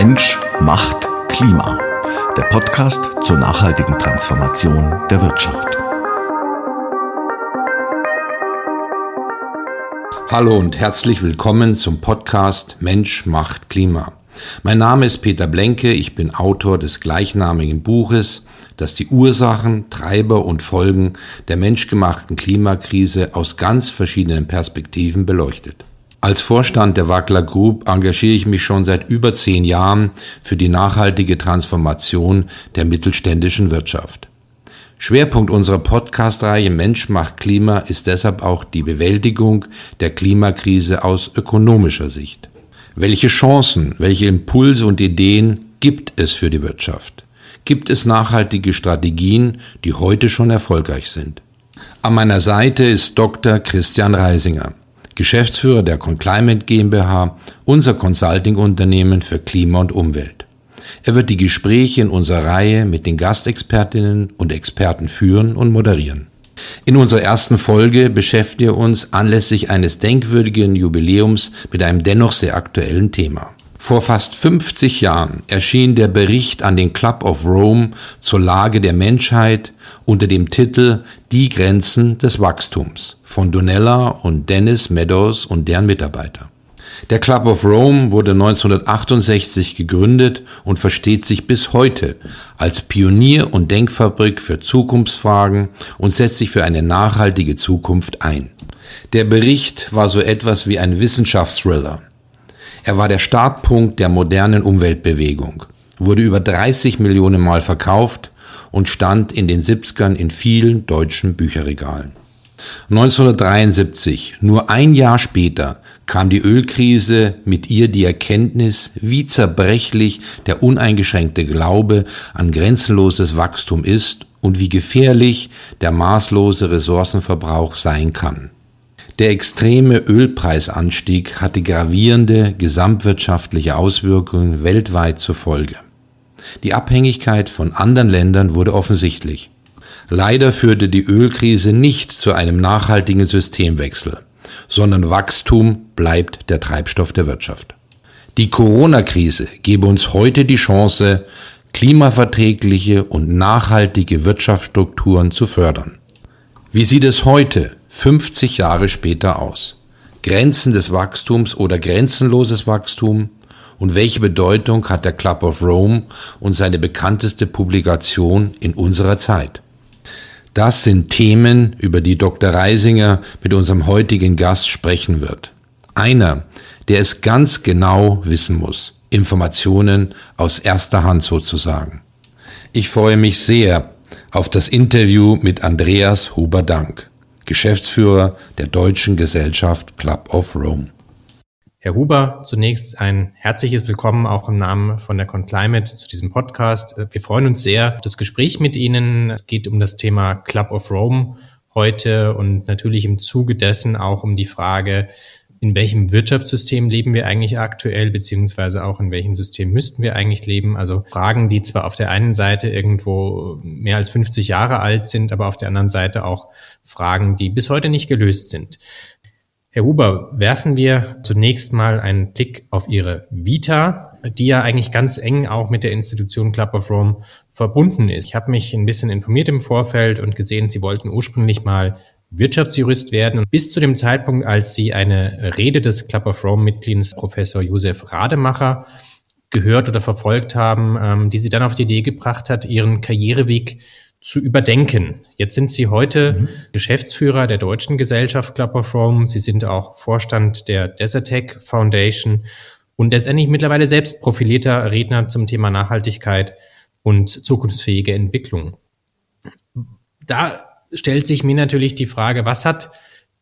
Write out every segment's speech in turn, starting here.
Mensch macht Klima. Der Podcast zur nachhaltigen Transformation der Wirtschaft. Hallo und herzlich willkommen zum Podcast Mensch macht Klima. Mein Name ist Peter Blenke, ich bin Autor des gleichnamigen Buches, das die Ursachen, Treiber und Folgen der menschgemachten Klimakrise aus ganz verschiedenen Perspektiven beleuchtet. Als Vorstand der Wackler Group engagiere ich mich schon seit über zehn Jahren für die nachhaltige Transformation der mittelständischen Wirtschaft. Schwerpunkt unserer Podcast-Reihe Mensch macht Klima ist deshalb auch die Bewältigung der Klimakrise aus ökonomischer Sicht. Welche Chancen, welche Impulse und Ideen gibt es für die Wirtschaft? Gibt es nachhaltige Strategien, die heute schon erfolgreich sind? An meiner Seite ist Dr. Christian Reisinger. Geschäftsführer der Conclimate GmbH, unser Consulting-Unternehmen für Klima und Umwelt. Er wird die Gespräche in unserer Reihe mit den Gastexpertinnen und Experten führen und moderieren. In unserer ersten Folge beschäftigen wir uns anlässlich eines denkwürdigen Jubiläums mit einem dennoch sehr aktuellen Thema. Vor fast 50 Jahren erschien der Bericht an den Club of Rome zur Lage der Menschheit unter dem Titel Die Grenzen des Wachstums von Donella und Dennis Meadows und deren Mitarbeiter. Der Club of Rome wurde 1968 gegründet und versteht sich bis heute als Pionier- und Denkfabrik für Zukunftsfragen und setzt sich für eine nachhaltige Zukunft ein. Der Bericht war so etwas wie ein Wissenschaftsthriller. Er war der Startpunkt der modernen Umweltbewegung, wurde über 30 Millionen Mal verkauft und stand in den 70ern in vielen deutschen Bücherregalen. 1973, nur ein Jahr später, kam die Ölkrise, mit ihr die Erkenntnis, wie zerbrechlich der uneingeschränkte Glaube an grenzenloses Wachstum ist und wie gefährlich der maßlose Ressourcenverbrauch sein kann. Der extreme Ölpreisanstieg hatte gravierende gesamtwirtschaftliche Auswirkungen weltweit zur Folge. Die Abhängigkeit von anderen Ländern wurde offensichtlich. Leider führte die Ölkrise nicht zu einem nachhaltigen Systemwechsel, sondern Wachstum bleibt der Treibstoff der Wirtschaft. Die Corona-Krise gebe uns heute die Chance, klimaverträgliche und nachhaltige Wirtschaftsstrukturen zu fördern. Wie sieht es heute 50 Jahre später aus? Grenzen des Wachstums oder grenzenloses Wachstum? Und welche Bedeutung hat der Club of Rome und seine bekannteste Publikation in unserer Zeit? Das sind Themen, über die Dr. Reisinger mit unserem heutigen Gast sprechen wird. Einer, der es ganz genau wissen muss. Informationen aus erster Hand sozusagen. Ich freue mich sehr auf das Interview mit Andreas Huber-Dank. Geschäftsführer der Deutschen Gesellschaft Club of Rome. Herr Huber, zunächst ein herzliches Willkommen auch im Namen von der ConClimate zu diesem Podcast. Wir freuen uns sehr auf das Gespräch mit Ihnen. Es geht um das Thema Club of Rome heute und natürlich im Zuge dessen auch um die Frage, in welchem Wirtschaftssystem leben wir eigentlich aktuell, beziehungsweise auch in welchem System müssten wir eigentlich leben. Also Fragen, die zwar auf der einen Seite irgendwo mehr als 50 Jahre alt sind, aber auf der anderen Seite auch Fragen, die bis heute nicht gelöst sind. Herr Huber, werfen wir zunächst mal einen Blick auf Ihre Vita, die ja eigentlich ganz eng auch mit der Institution Club of Rome verbunden ist. Ich habe mich ein bisschen informiert im Vorfeld und gesehen, Sie wollten ursprünglich mal Wirtschaftsjurist werden. Und bis zu dem Zeitpunkt, als Sie eine Rede des Club of Rome-Mitglieds Professor Josef Rademacher gehört oder verfolgt haben, ähm, die Sie dann auf die Idee gebracht hat, Ihren Karriereweg zu überdenken. Jetzt sind Sie heute mhm. Geschäftsführer der Deutschen Gesellschaft Club of Rome. Sie sind auch Vorstand der Desertec Foundation und letztendlich mittlerweile selbst profilierter Redner zum Thema Nachhaltigkeit und zukunftsfähige Entwicklung. Da stellt sich mir natürlich die Frage, was hat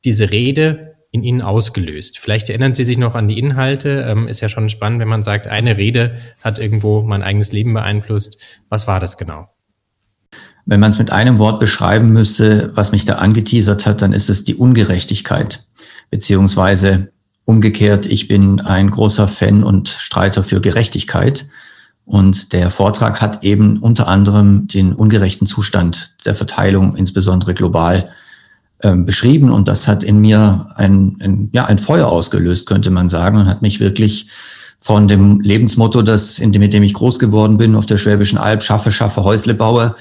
diese Rede in Ihnen ausgelöst? Vielleicht erinnern Sie sich noch an die Inhalte. Ähm, ist ja schon spannend, wenn man sagt, eine Rede hat irgendwo mein eigenes Leben beeinflusst. Was war das genau? Wenn man es mit einem Wort beschreiben müsste, was mich da angeteasert hat, dann ist es die Ungerechtigkeit. Beziehungsweise umgekehrt, ich bin ein großer Fan und Streiter für Gerechtigkeit. Und der Vortrag hat eben unter anderem den ungerechten Zustand der Verteilung, insbesondere global, ähm, beschrieben. Und das hat in mir ein, ein, ja, ein Feuer ausgelöst, könnte man sagen, und hat mich wirklich von dem Lebensmotto, das, in dem, mit dem ich groß geworden bin, auf der Schwäbischen Alb, schaffe, schaffe, Häusle baue,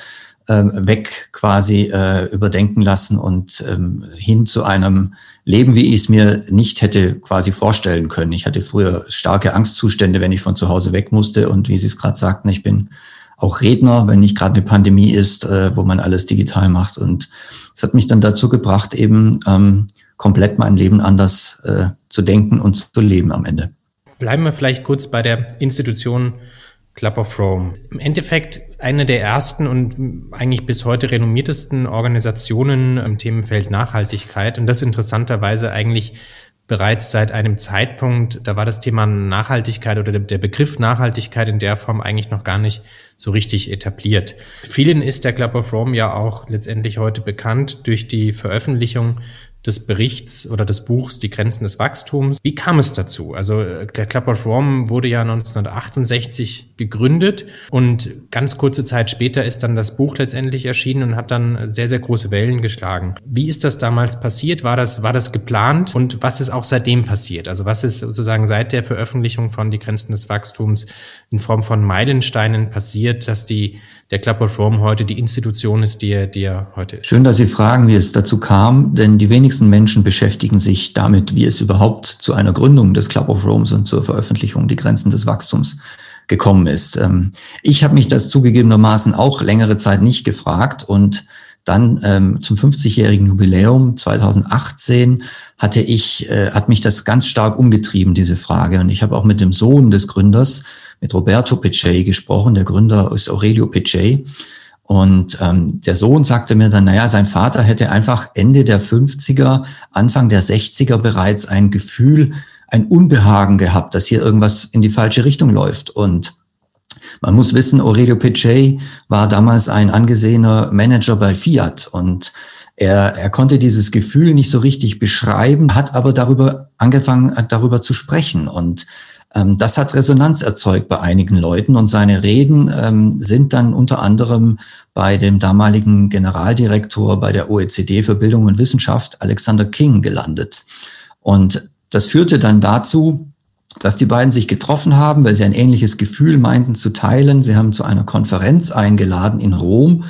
weg quasi äh, überdenken lassen und ähm, hin zu einem Leben, wie ich es mir nicht hätte quasi vorstellen können. Ich hatte früher starke Angstzustände, wenn ich von zu Hause weg musste. Und wie Sie es gerade sagten, ich bin auch Redner, wenn nicht gerade eine Pandemie ist, äh, wo man alles digital macht. Und es hat mich dann dazu gebracht, eben ähm, komplett mein Leben anders äh, zu denken und zu leben am Ende. Bleiben wir vielleicht kurz bei der Institution Club of Rome. Im Endeffekt eine der ersten und eigentlich bis heute renommiertesten Organisationen im Themenfeld Nachhaltigkeit und das interessanterweise eigentlich bereits seit einem Zeitpunkt, da war das Thema Nachhaltigkeit oder der Begriff Nachhaltigkeit in der Form eigentlich noch gar nicht so richtig etabliert. Vielen ist der Club of Rome ja auch letztendlich heute bekannt durch die Veröffentlichung des Berichts oder des Buchs Die Grenzen des Wachstums. Wie kam es dazu? Also äh, der Club of Rome wurde ja 1968 gegründet und ganz kurze Zeit später ist dann das Buch letztendlich erschienen und hat dann sehr, sehr große Wellen geschlagen. Wie ist das damals passiert? War das, war das geplant? Und was ist auch seitdem passiert? Also was ist sozusagen seit der Veröffentlichung von Die Grenzen des Wachstums in Form von Meilensteinen passiert, dass die, der Club of Rome heute die Institution ist, die er, die er heute ist? Schön, dass Sie fragen, wie es dazu kam, denn die wenigsten wenigsten Menschen beschäftigen sich damit, wie es überhaupt zu einer Gründung des Club of Rome und zur Veröffentlichung die Grenzen des Wachstums gekommen ist. Ähm, ich habe mich das zugegebenermaßen auch längere Zeit nicht gefragt und dann ähm, zum 50-jährigen Jubiläum 2018 hatte ich, äh, hat mich das ganz stark umgetrieben, diese Frage. Und ich habe auch mit dem Sohn des Gründers, mit Roberto Piccei gesprochen. Der Gründer ist Aurelio Piccei. Und ähm, der Sohn sagte mir dann, naja, sein Vater hätte einfach Ende der 50er, Anfang der 60er bereits ein Gefühl, ein Unbehagen gehabt, dass hier irgendwas in die falsche Richtung läuft. Und man muss wissen, Aurelio Piccei war damals ein angesehener Manager bei Fiat und er, er konnte dieses Gefühl nicht so richtig beschreiben, hat aber darüber angefangen, darüber zu sprechen. Und das hat Resonanz erzeugt bei einigen Leuten und seine Reden ähm, sind dann unter anderem bei dem damaligen Generaldirektor bei der OECD für Bildung und Wissenschaft, Alexander King, gelandet. Und das führte dann dazu, dass die beiden sich getroffen haben, weil sie ein ähnliches Gefühl meinten zu teilen. Sie haben zu einer Konferenz eingeladen in Rom,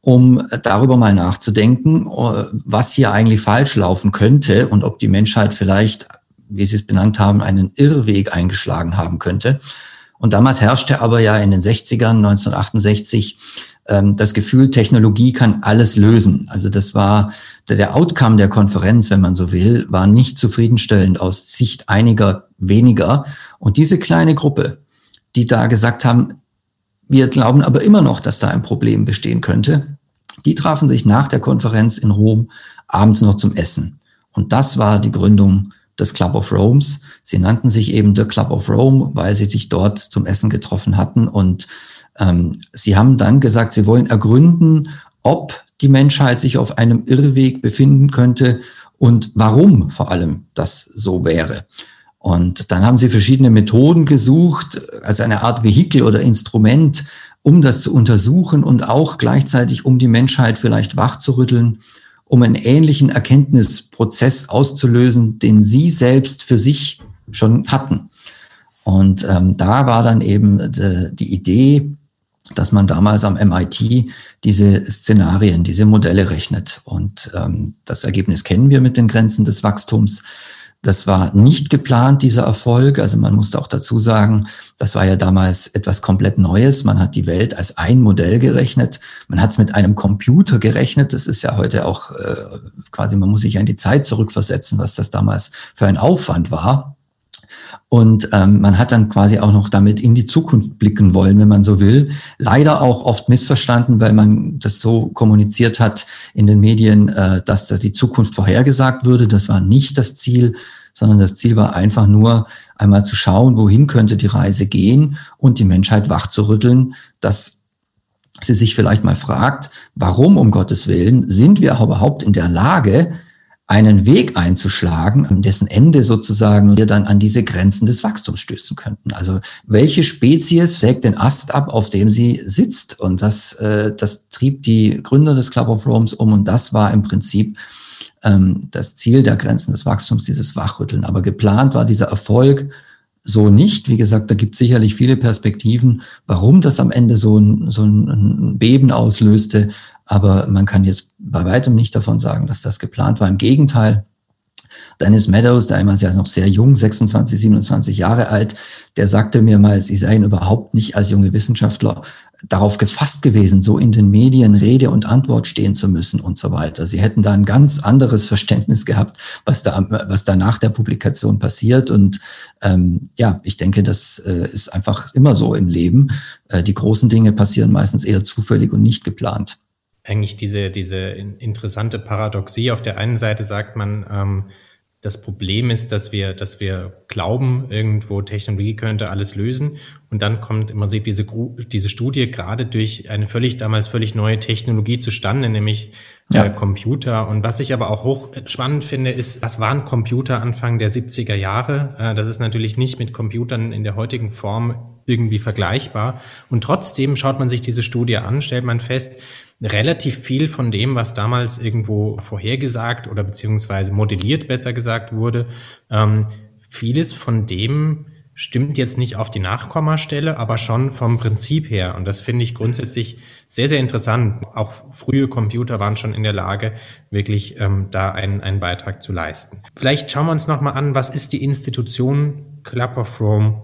um darüber mal nachzudenken, äh, was hier eigentlich falsch laufen könnte und ob die Menschheit vielleicht wie Sie es benannt haben, einen Irrweg eingeschlagen haben könnte. Und damals herrschte aber ja in den 60ern, 1968, ähm, das Gefühl, Technologie kann alles lösen. Also das war der, der Outcome der Konferenz, wenn man so will, war nicht zufriedenstellend aus Sicht einiger weniger. Und diese kleine Gruppe, die da gesagt haben, wir glauben aber immer noch, dass da ein Problem bestehen könnte, die trafen sich nach der Konferenz in Rom abends noch zum Essen. Und das war die Gründung des Club of Romes. Sie nannten sich eben The Club of Rome, weil sie sich dort zum Essen getroffen hatten. Und ähm, sie haben dann gesagt, sie wollen ergründen, ob die Menschheit sich auf einem Irrweg befinden könnte und warum vor allem das so wäre. Und dann haben sie verschiedene Methoden gesucht, als eine Art Vehikel oder Instrument, um das zu untersuchen und auch gleichzeitig, um die Menschheit vielleicht wachzurütteln um einen ähnlichen Erkenntnisprozess auszulösen, den Sie selbst für sich schon hatten. Und ähm, da war dann eben de, die Idee, dass man damals am MIT diese Szenarien, diese Modelle rechnet. Und ähm, das Ergebnis kennen wir mit den Grenzen des Wachstums. Das war nicht geplant, dieser Erfolg. Also man musste auch dazu sagen, das war ja damals etwas komplett Neues. Man hat die Welt als ein Modell gerechnet. Man hat es mit einem Computer gerechnet. Das ist ja heute auch äh, quasi, man muss sich ja in die Zeit zurückversetzen, was das damals für ein Aufwand war. Und ähm, man hat dann quasi auch noch damit in die Zukunft blicken wollen, wenn man so will. Leider auch oft missverstanden, weil man das so kommuniziert hat in den Medien, äh, dass das die Zukunft vorhergesagt würde. Das war nicht das Ziel, sondern das Ziel war einfach nur einmal zu schauen, wohin könnte die Reise gehen und die Menschheit wachzurütteln, dass sie sich vielleicht mal fragt, warum um Gottes Willen sind wir überhaupt in der Lage, einen Weg einzuschlagen, an dessen Ende sozusagen wir dann an diese Grenzen des Wachstums stößen könnten. Also welche Spezies sägt den Ast ab, auf dem sie sitzt? Und das, äh, das trieb die Gründer des Club of Rome um und das war im Prinzip ähm, das Ziel der Grenzen des Wachstums, dieses Wachrütteln. Aber geplant war dieser Erfolg so nicht. Wie gesagt, da gibt es sicherlich viele Perspektiven, warum das am Ende so ein, so ein Beben auslöste. Aber man kann jetzt bei weitem nicht davon sagen, dass das geplant war. Im Gegenteil, Dennis Meadows, damals ja noch sehr jung, 26, 27 Jahre alt, der sagte mir mal, sie seien überhaupt nicht als junge Wissenschaftler darauf gefasst gewesen, so in den Medien Rede und Antwort stehen zu müssen und so weiter. Sie hätten da ein ganz anderes Verständnis gehabt, was da, was da nach der Publikation passiert. Und ähm, ja, ich denke, das äh, ist einfach immer so im Leben. Äh, die großen Dinge passieren meistens eher zufällig und nicht geplant. Eigentlich diese, diese interessante Paradoxie. Auf der einen Seite sagt man, ähm, das Problem ist, dass wir, dass wir glauben, irgendwo Technologie könnte alles lösen. Und dann kommt im Prinzip diese, diese Studie gerade durch eine völlig, damals völlig neue Technologie zustande, nämlich ja. äh, Computer. Und was ich aber auch hoch spannend finde, ist, was waren Computer Anfang der 70er Jahre? Äh, das ist natürlich nicht mit Computern in der heutigen Form irgendwie vergleichbar. Und trotzdem schaut man sich diese Studie an, stellt man fest, relativ viel von dem, was damals irgendwo vorhergesagt oder beziehungsweise modelliert, besser gesagt wurde, ähm, vieles von dem stimmt jetzt nicht auf die Nachkommastelle, aber schon vom Prinzip her. Und das finde ich grundsätzlich sehr, sehr interessant. Auch frühe Computer waren schon in der Lage, wirklich ähm, da einen, einen Beitrag zu leisten. Vielleicht schauen wir uns nochmal an, was ist die Institution Club of Rome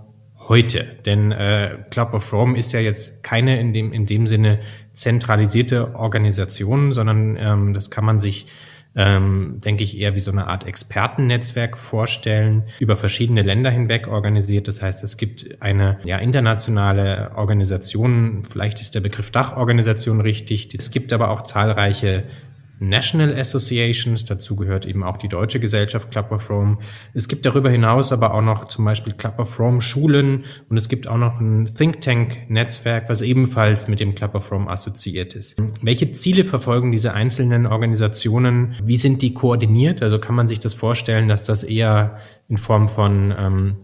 heute? Denn äh, Club of Rome ist ja jetzt keine in dem, in dem Sinne zentralisierte Organisation, sondern ähm, das kann man sich ähm, denke ich, eher wie so eine Art Expertennetzwerk vorstellen, über verschiedene Länder hinweg organisiert. Das heißt, es gibt eine ja, internationale Organisation, vielleicht ist der Begriff Dachorganisation richtig. Es gibt aber auch zahlreiche National Associations, dazu gehört eben auch die Deutsche Gesellschaft Club of Rome. Es gibt darüber hinaus aber auch noch zum Beispiel Club of Rome Schulen und es gibt auch noch ein Think Tank Netzwerk, was ebenfalls mit dem Club of Rome assoziiert ist. Welche Ziele verfolgen diese einzelnen Organisationen? Wie sind die koordiniert? Also kann man sich das vorstellen, dass das eher in Form von ähm,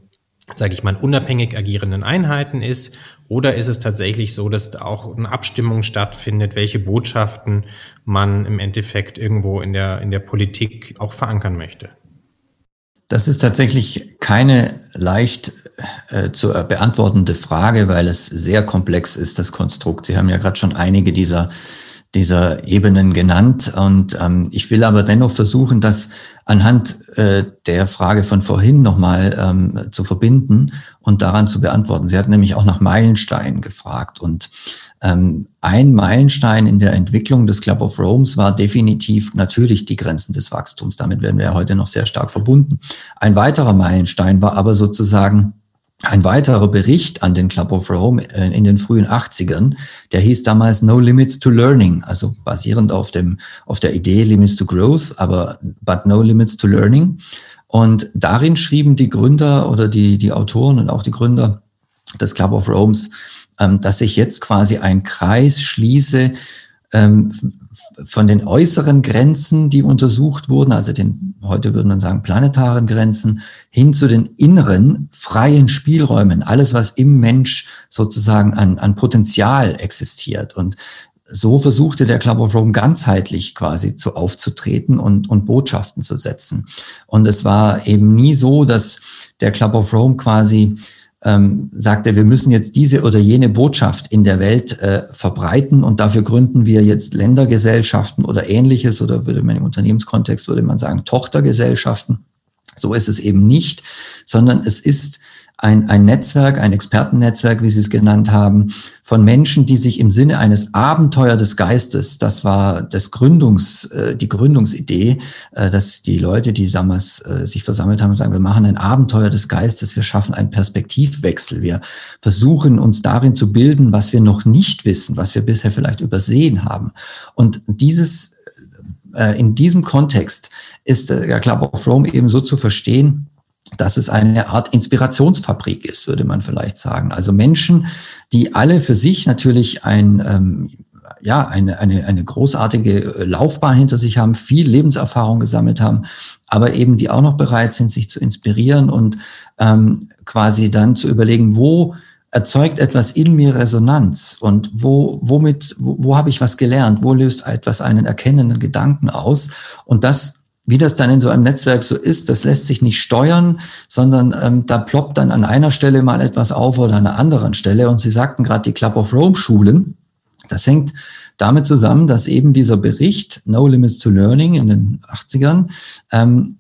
sage ich mal, unabhängig agierenden Einheiten ist? Oder ist es tatsächlich so, dass da auch eine Abstimmung stattfindet, welche Botschaften man im Endeffekt irgendwo in der, in der Politik auch verankern möchte? Das ist tatsächlich keine leicht äh, zu beantwortende Frage, weil es sehr komplex ist, das Konstrukt. Sie haben ja gerade schon einige dieser dieser Ebenen genannt. Und ähm, ich will aber dennoch versuchen, das anhand äh, der Frage von vorhin nochmal ähm, zu verbinden und daran zu beantworten. Sie hat nämlich auch nach Meilensteinen gefragt. Und ähm, ein Meilenstein in der Entwicklung des Club of Rome's war definitiv natürlich die Grenzen des Wachstums. Damit werden wir ja heute noch sehr stark verbunden. Ein weiterer Meilenstein war aber sozusagen ein weiterer Bericht an den Club of Rome äh, in den frühen 80ern, der hieß damals No Limits to Learning, also basierend auf dem, auf der Idee Limits to Growth, aber but no limits to learning. Und darin schrieben die Gründer oder die, die Autoren und auch die Gründer des Club of Romes, ähm, dass sich jetzt quasi ein Kreis schließe ähm, von den äußeren Grenzen, die untersucht wurden, also den, heute würde man sagen, planetaren Grenzen, hin zu den inneren, freien Spielräumen, alles, was im Mensch sozusagen an, an Potenzial existiert. Und so versuchte der Club of Rome ganzheitlich quasi zu aufzutreten und, und Botschaften zu setzen. Und es war eben nie so, dass der Club of Rome quasi ähm, sagt er, wir müssen jetzt diese oder jene Botschaft in der Welt äh, verbreiten und dafür gründen wir jetzt Ländergesellschaften oder ähnliches oder würde man im Unternehmenskontext würde man sagen Tochtergesellschaften. So ist es eben nicht, sondern es ist ein, ein Netzwerk, ein Expertennetzwerk, wie Sie es genannt haben, von Menschen, die sich im Sinne eines Abenteuer des Geistes, das war das Gründungs, äh, die Gründungsidee, äh, dass die Leute, die damals äh, sich versammelt haben, sagen, wir machen ein Abenteuer des Geistes, wir schaffen einen Perspektivwechsel, wir versuchen uns darin zu bilden, was wir noch nicht wissen, was wir bisher vielleicht übersehen haben. Und dieses, äh, in diesem Kontext ist der Club of Rome eben so zu verstehen, dass es eine Art Inspirationsfabrik ist, würde man vielleicht sagen. Also Menschen, die alle für sich natürlich ein, ähm, ja, eine, eine, eine großartige Laufbahn hinter sich haben, viel Lebenserfahrung gesammelt haben, aber eben die auch noch bereit sind, sich zu inspirieren und ähm, quasi dann zu überlegen, wo erzeugt etwas in mir Resonanz und wo, womit, wo, wo habe ich was gelernt, wo löst etwas einen erkennenden Gedanken aus und das wie das dann in so einem Netzwerk so ist, das lässt sich nicht steuern, sondern ähm, da ploppt dann an einer Stelle mal etwas auf oder an einer anderen Stelle. Und Sie sagten gerade die Club of Rome Schulen. Das hängt damit zusammen, dass eben dieser Bericht No Limits to Learning in den 80ern ähm,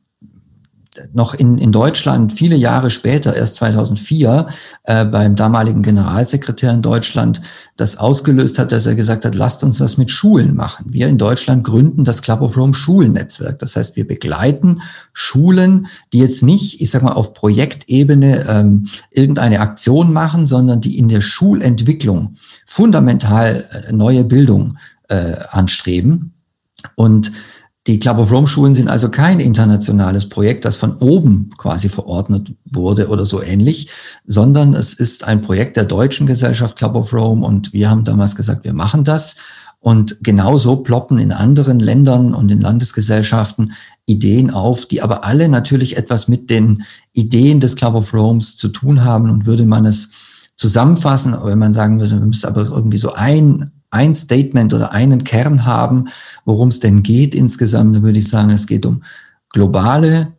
noch in, in Deutschland viele Jahre später, erst 2004, äh, beim damaligen Generalsekretär in Deutschland, das ausgelöst hat, dass er gesagt hat, lasst uns was mit Schulen machen. Wir in Deutschland gründen das Club of Rome Schulnetzwerk. Das heißt, wir begleiten Schulen, die jetzt nicht, ich sag mal, auf Projektebene ähm, irgendeine Aktion machen, sondern die in der Schulentwicklung fundamental äh, neue Bildung äh, anstreben. Und die Club of Rome Schulen sind also kein internationales Projekt, das von oben quasi verordnet wurde oder so ähnlich, sondern es ist ein Projekt der deutschen Gesellschaft Club of Rome und wir haben damals gesagt, wir machen das. Und genauso ploppen in anderen Ländern und in Landesgesellschaften Ideen auf, die aber alle natürlich etwas mit den Ideen des Club of Romes zu tun haben. Und würde man es zusammenfassen, wenn man sagen würde, wir müssen aber irgendwie so ein ein Statement oder einen Kern haben, worum es denn geht insgesamt, dann würde ich sagen, es geht um globale,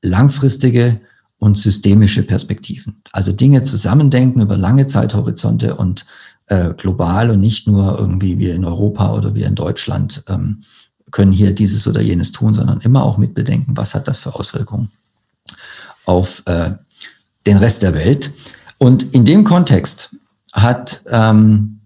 langfristige und systemische Perspektiven. Also Dinge zusammendenken über lange Zeithorizonte und äh, global und nicht nur irgendwie wir in Europa oder wir in Deutschland ähm, können hier dieses oder jenes tun, sondern immer auch mitbedenken, was hat das für Auswirkungen auf äh, den Rest der Welt. Und in dem Kontext hat ähm,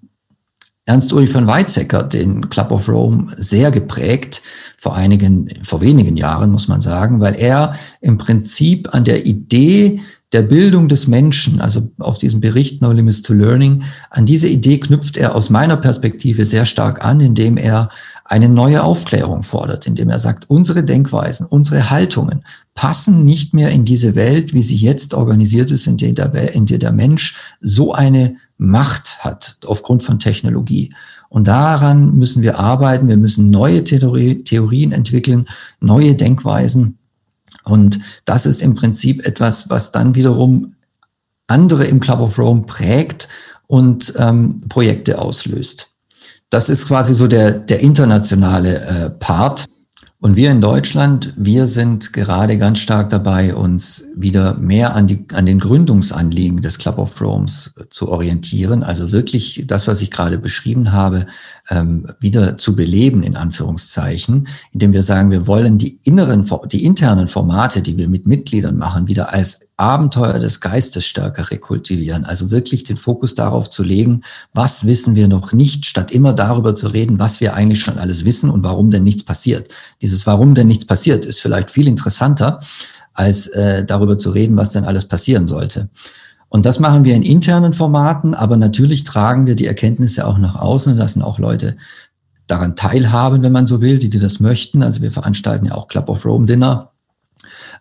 Ernst Ulrich von Weizsäcker den Club of Rome sehr geprägt, vor einigen, vor wenigen Jahren muss man sagen, weil er im Prinzip an der Idee der Bildung des Menschen, also auf diesem Bericht No Limits to Learning, an diese Idee knüpft er aus meiner Perspektive sehr stark an, indem er eine neue Aufklärung fordert, indem er sagt, unsere Denkweisen, unsere Haltungen passen nicht mehr in diese Welt, wie sie jetzt organisiert ist, in der der, in der, der Mensch so eine Macht hat aufgrund von Technologie. Und daran müssen wir arbeiten. Wir müssen neue Theorie, Theorien entwickeln, neue Denkweisen. Und das ist im Prinzip etwas, was dann wiederum andere im Club of Rome prägt und ähm, Projekte auslöst. Das ist quasi so der, der internationale äh, Part. Und wir in Deutschland, wir sind gerade ganz stark dabei, uns wieder mehr an, die, an den Gründungsanliegen des Club of Romes zu orientieren. Also wirklich das, was ich gerade beschrieben habe, ähm, wieder zu beleben, in Anführungszeichen, indem wir sagen, wir wollen die inneren, die internen Formate, die wir mit Mitgliedern machen, wieder als Abenteuer des Geistes stärker rekultivieren. Also wirklich den Fokus darauf zu legen, was wissen wir noch nicht, statt immer darüber zu reden, was wir eigentlich schon alles wissen und warum denn nichts passiert. Dieses Warum denn nichts passiert ist vielleicht viel interessanter, als äh, darüber zu reden, was denn alles passieren sollte. Und das machen wir in internen Formaten, aber natürlich tragen wir die Erkenntnisse auch nach außen und lassen auch Leute daran teilhaben, wenn man so will, die, die das möchten. Also wir veranstalten ja auch Club of Rome Dinner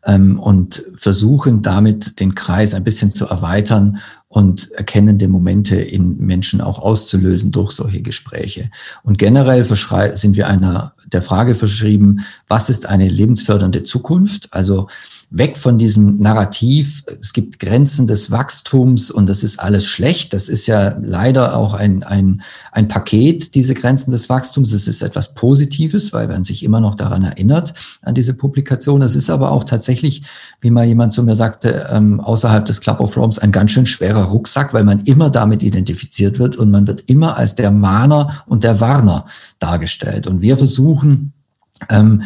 ähm, und versuchen damit den Kreis ein bisschen zu erweitern und erkennende Momente in Menschen auch auszulösen durch solche Gespräche. Und generell sind wir einer der Frage verschrieben, was ist eine lebensfördernde Zukunft? Also weg von diesem Narrativ, es gibt Grenzen des Wachstums und das ist alles schlecht. Das ist ja leider auch ein, ein, ein Paket, diese Grenzen des Wachstums. Es ist etwas Positives, weil man sich immer noch daran erinnert, an diese Publikation. Das ist aber auch tatsächlich, wie mal jemand zu mir sagte, ähm, außerhalb des Club of Roms ein ganz schön schwerer Rucksack, weil man immer damit identifiziert wird und man wird immer als der Mahner und der Warner dargestellt. Und wir versuchen, ähm,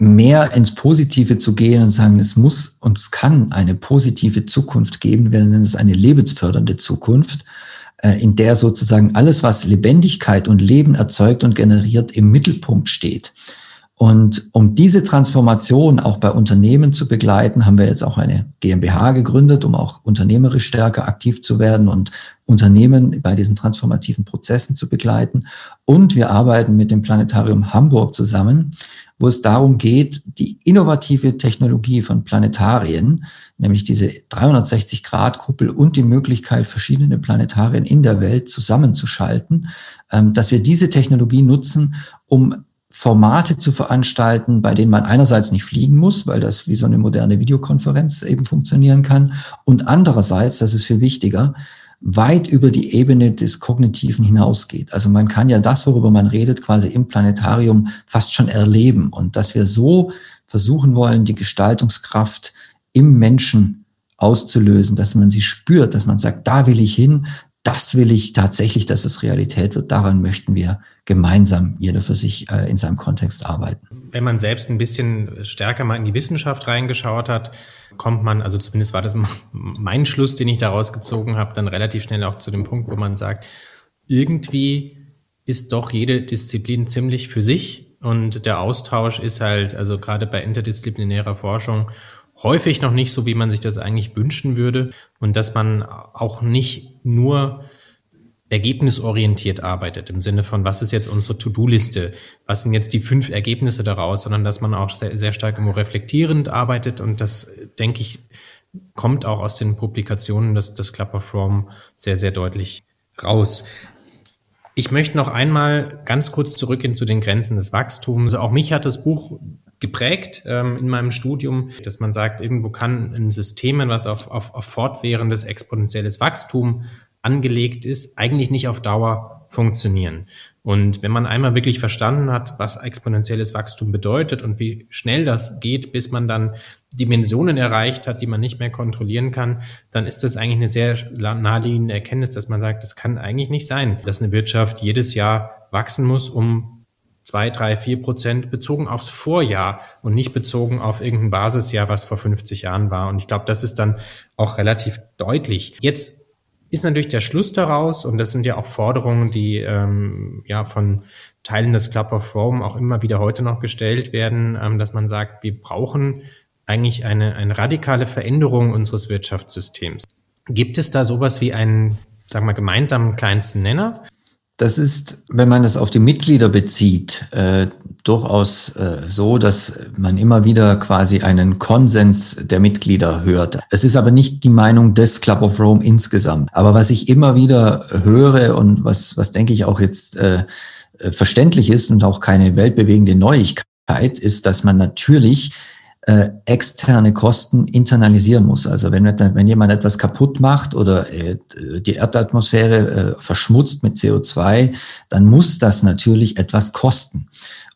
mehr ins Positive zu gehen und sagen, es muss und es kann eine positive Zukunft geben. Wir nennen es eine lebensfördernde Zukunft, äh, in der sozusagen alles, was Lebendigkeit und Leben erzeugt und generiert, im Mittelpunkt steht. Und um diese Transformation auch bei Unternehmen zu begleiten, haben wir jetzt auch eine GmbH gegründet, um auch unternehmerisch stärker aktiv zu werden und Unternehmen bei diesen transformativen Prozessen zu begleiten. Und wir arbeiten mit dem Planetarium Hamburg zusammen, wo es darum geht, die innovative Technologie von Planetarien, nämlich diese 360-Grad-Kuppel und die Möglichkeit, verschiedene Planetarien in der Welt zusammenzuschalten, ähm, dass wir diese Technologie nutzen, um Formate zu veranstalten, bei denen man einerseits nicht fliegen muss, weil das wie so eine moderne Videokonferenz eben funktionieren kann, und andererseits, das ist viel wichtiger, weit über die Ebene des Kognitiven hinausgeht. Also man kann ja das, worüber man redet, quasi im Planetarium fast schon erleben und dass wir so versuchen wollen, die Gestaltungskraft im Menschen auszulösen, dass man sie spürt, dass man sagt, da will ich hin, das will ich tatsächlich, dass es Realität wird. Daran möchten wir gemeinsam, jeder für sich äh, in seinem Kontext arbeiten. Wenn man selbst ein bisschen stärker mal in die Wissenschaft reingeschaut hat, kommt man, also zumindest war das mein Schluss, den ich daraus gezogen habe, dann relativ schnell auch zu dem Punkt, wo man sagt, irgendwie ist doch jede Disziplin ziemlich für sich und der Austausch ist halt, also gerade bei interdisziplinärer Forschung, häufig noch nicht so, wie man sich das eigentlich wünschen würde und dass man auch nicht nur ergebnisorientiert arbeitet, im Sinne von, was ist jetzt unsere To-Do-Liste, was sind jetzt die fünf Ergebnisse daraus, sondern dass man auch sehr, sehr stark immer reflektierend arbeitet und das, denke ich, kommt auch aus den Publikationen des, des Club Rome sehr, sehr deutlich raus. Ich möchte noch einmal ganz kurz zurückgehen zu den Grenzen des Wachstums. Auch mich hat das Buch geprägt ähm, in meinem Studium, dass man sagt, irgendwo kann ein System, was auf, auf, auf fortwährendes exponentielles Wachstum angelegt ist, eigentlich nicht auf Dauer funktionieren. Und wenn man einmal wirklich verstanden hat, was exponentielles Wachstum bedeutet und wie schnell das geht, bis man dann Dimensionen erreicht hat, die man nicht mehr kontrollieren kann, dann ist das eigentlich eine sehr naheliegende Erkenntnis, dass man sagt, es kann eigentlich nicht sein, dass eine Wirtschaft jedes Jahr wachsen muss, um zwei, drei, vier Prozent bezogen aufs Vorjahr und nicht bezogen auf irgendein Basisjahr, was vor 50 Jahren war. Und ich glaube, das ist dann auch relativ deutlich. Jetzt ist natürlich der Schluss daraus, und das sind ja auch Forderungen, die ähm, ja von Teilen des Club of Rome auch immer wieder heute noch gestellt werden, ähm, dass man sagt, wir brauchen eigentlich eine, eine radikale Veränderung unseres Wirtschaftssystems. Gibt es da sowas wie einen, sagen wir, gemeinsamen kleinsten Nenner? Das ist, wenn man das auf die Mitglieder bezieht, äh, durchaus äh, so, dass man immer wieder quasi einen Konsens der Mitglieder hört. Es ist aber nicht die Meinung des Club of Rome insgesamt. Aber was ich immer wieder höre und was, was denke ich auch jetzt äh, verständlich ist und auch keine weltbewegende Neuigkeit, ist, dass man natürlich äh, externe Kosten internalisieren muss. Also wenn, wenn jemand etwas kaputt macht oder äh, die Erdatmosphäre äh, verschmutzt mit CO2, dann muss das natürlich etwas kosten.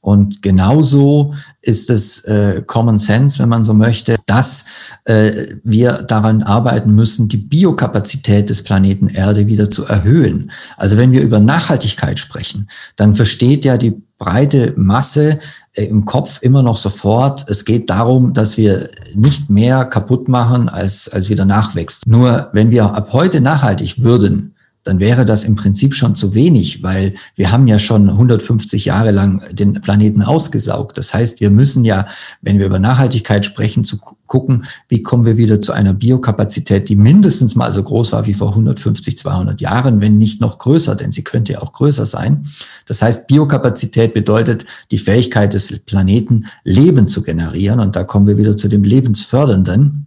Und genauso ist es äh, Common Sense, wenn man so möchte, dass äh, wir daran arbeiten müssen, die Biokapazität des Planeten Erde wieder zu erhöhen. Also wenn wir über Nachhaltigkeit sprechen, dann versteht ja die breite Masse äh, im Kopf immer noch sofort, es geht darum, dass wir nicht mehr kaputt machen, als, als wieder nachwächst. Nur wenn wir ab heute nachhaltig würden, dann wäre das im Prinzip schon zu wenig, weil wir haben ja schon 150 Jahre lang den Planeten ausgesaugt. Das heißt, wir müssen ja, wenn wir über Nachhaltigkeit sprechen, zu gucken, wie kommen wir wieder zu einer Biokapazität, die mindestens mal so groß war wie vor 150, 200 Jahren, wenn nicht noch größer, denn sie könnte ja auch größer sein. Das heißt, Biokapazität bedeutet die Fähigkeit des Planeten, Leben zu generieren. Und da kommen wir wieder zu dem Lebensfördernden,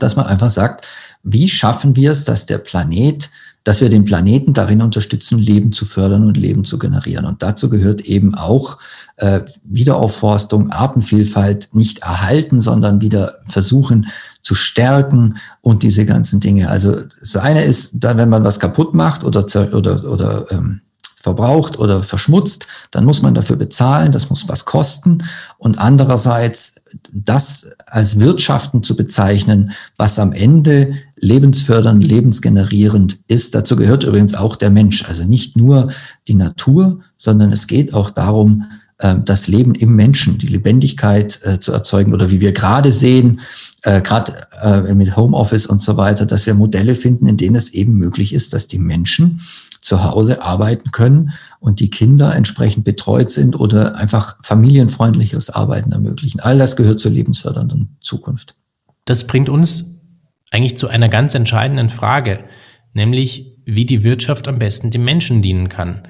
dass man einfach sagt, wie schaffen wir es, dass der Planet dass wir den Planeten darin unterstützen, Leben zu fördern und Leben zu generieren. Und dazu gehört eben auch äh, Wiederaufforstung, Artenvielfalt nicht erhalten, sondern wieder versuchen zu stärken und diese ganzen Dinge. Also das eine ist, dann, wenn man was kaputt macht oder, oder, oder ähm, verbraucht oder verschmutzt, dann muss man dafür bezahlen, das muss was kosten. Und andererseits das als Wirtschaften zu bezeichnen, was am Ende lebensfördernd, lebensgenerierend ist. Dazu gehört übrigens auch der Mensch. Also nicht nur die Natur, sondern es geht auch darum, äh, das Leben im Menschen, die Lebendigkeit äh, zu erzeugen oder wie wir gerade sehen, äh, gerade äh, mit Homeoffice und so weiter, dass wir Modelle finden, in denen es eben möglich ist, dass die Menschen zu Hause arbeiten können und die Kinder entsprechend betreut sind oder einfach familienfreundliches Arbeiten ermöglichen. All das gehört zur lebensfördernden Zukunft. Das bringt uns eigentlich zu einer ganz entscheidenden Frage, nämlich wie die Wirtschaft am besten dem Menschen dienen kann.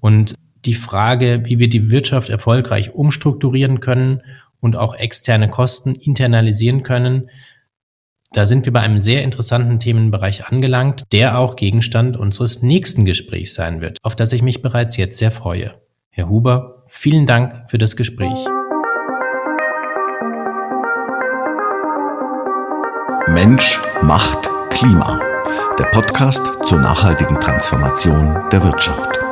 Und die Frage, wie wir die Wirtschaft erfolgreich umstrukturieren können und auch externe Kosten internalisieren können, da sind wir bei einem sehr interessanten Themenbereich angelangt, der auch Gegenstand unseres nächsten Gesprächs sein wird, auf das ich mich bereits jetzt sehr freue. Herr Huber, vielen Dank für das Gespräch. Mensch macht Klima. Der Podcast zur nachhaltigen Transformation der Wirtschaft.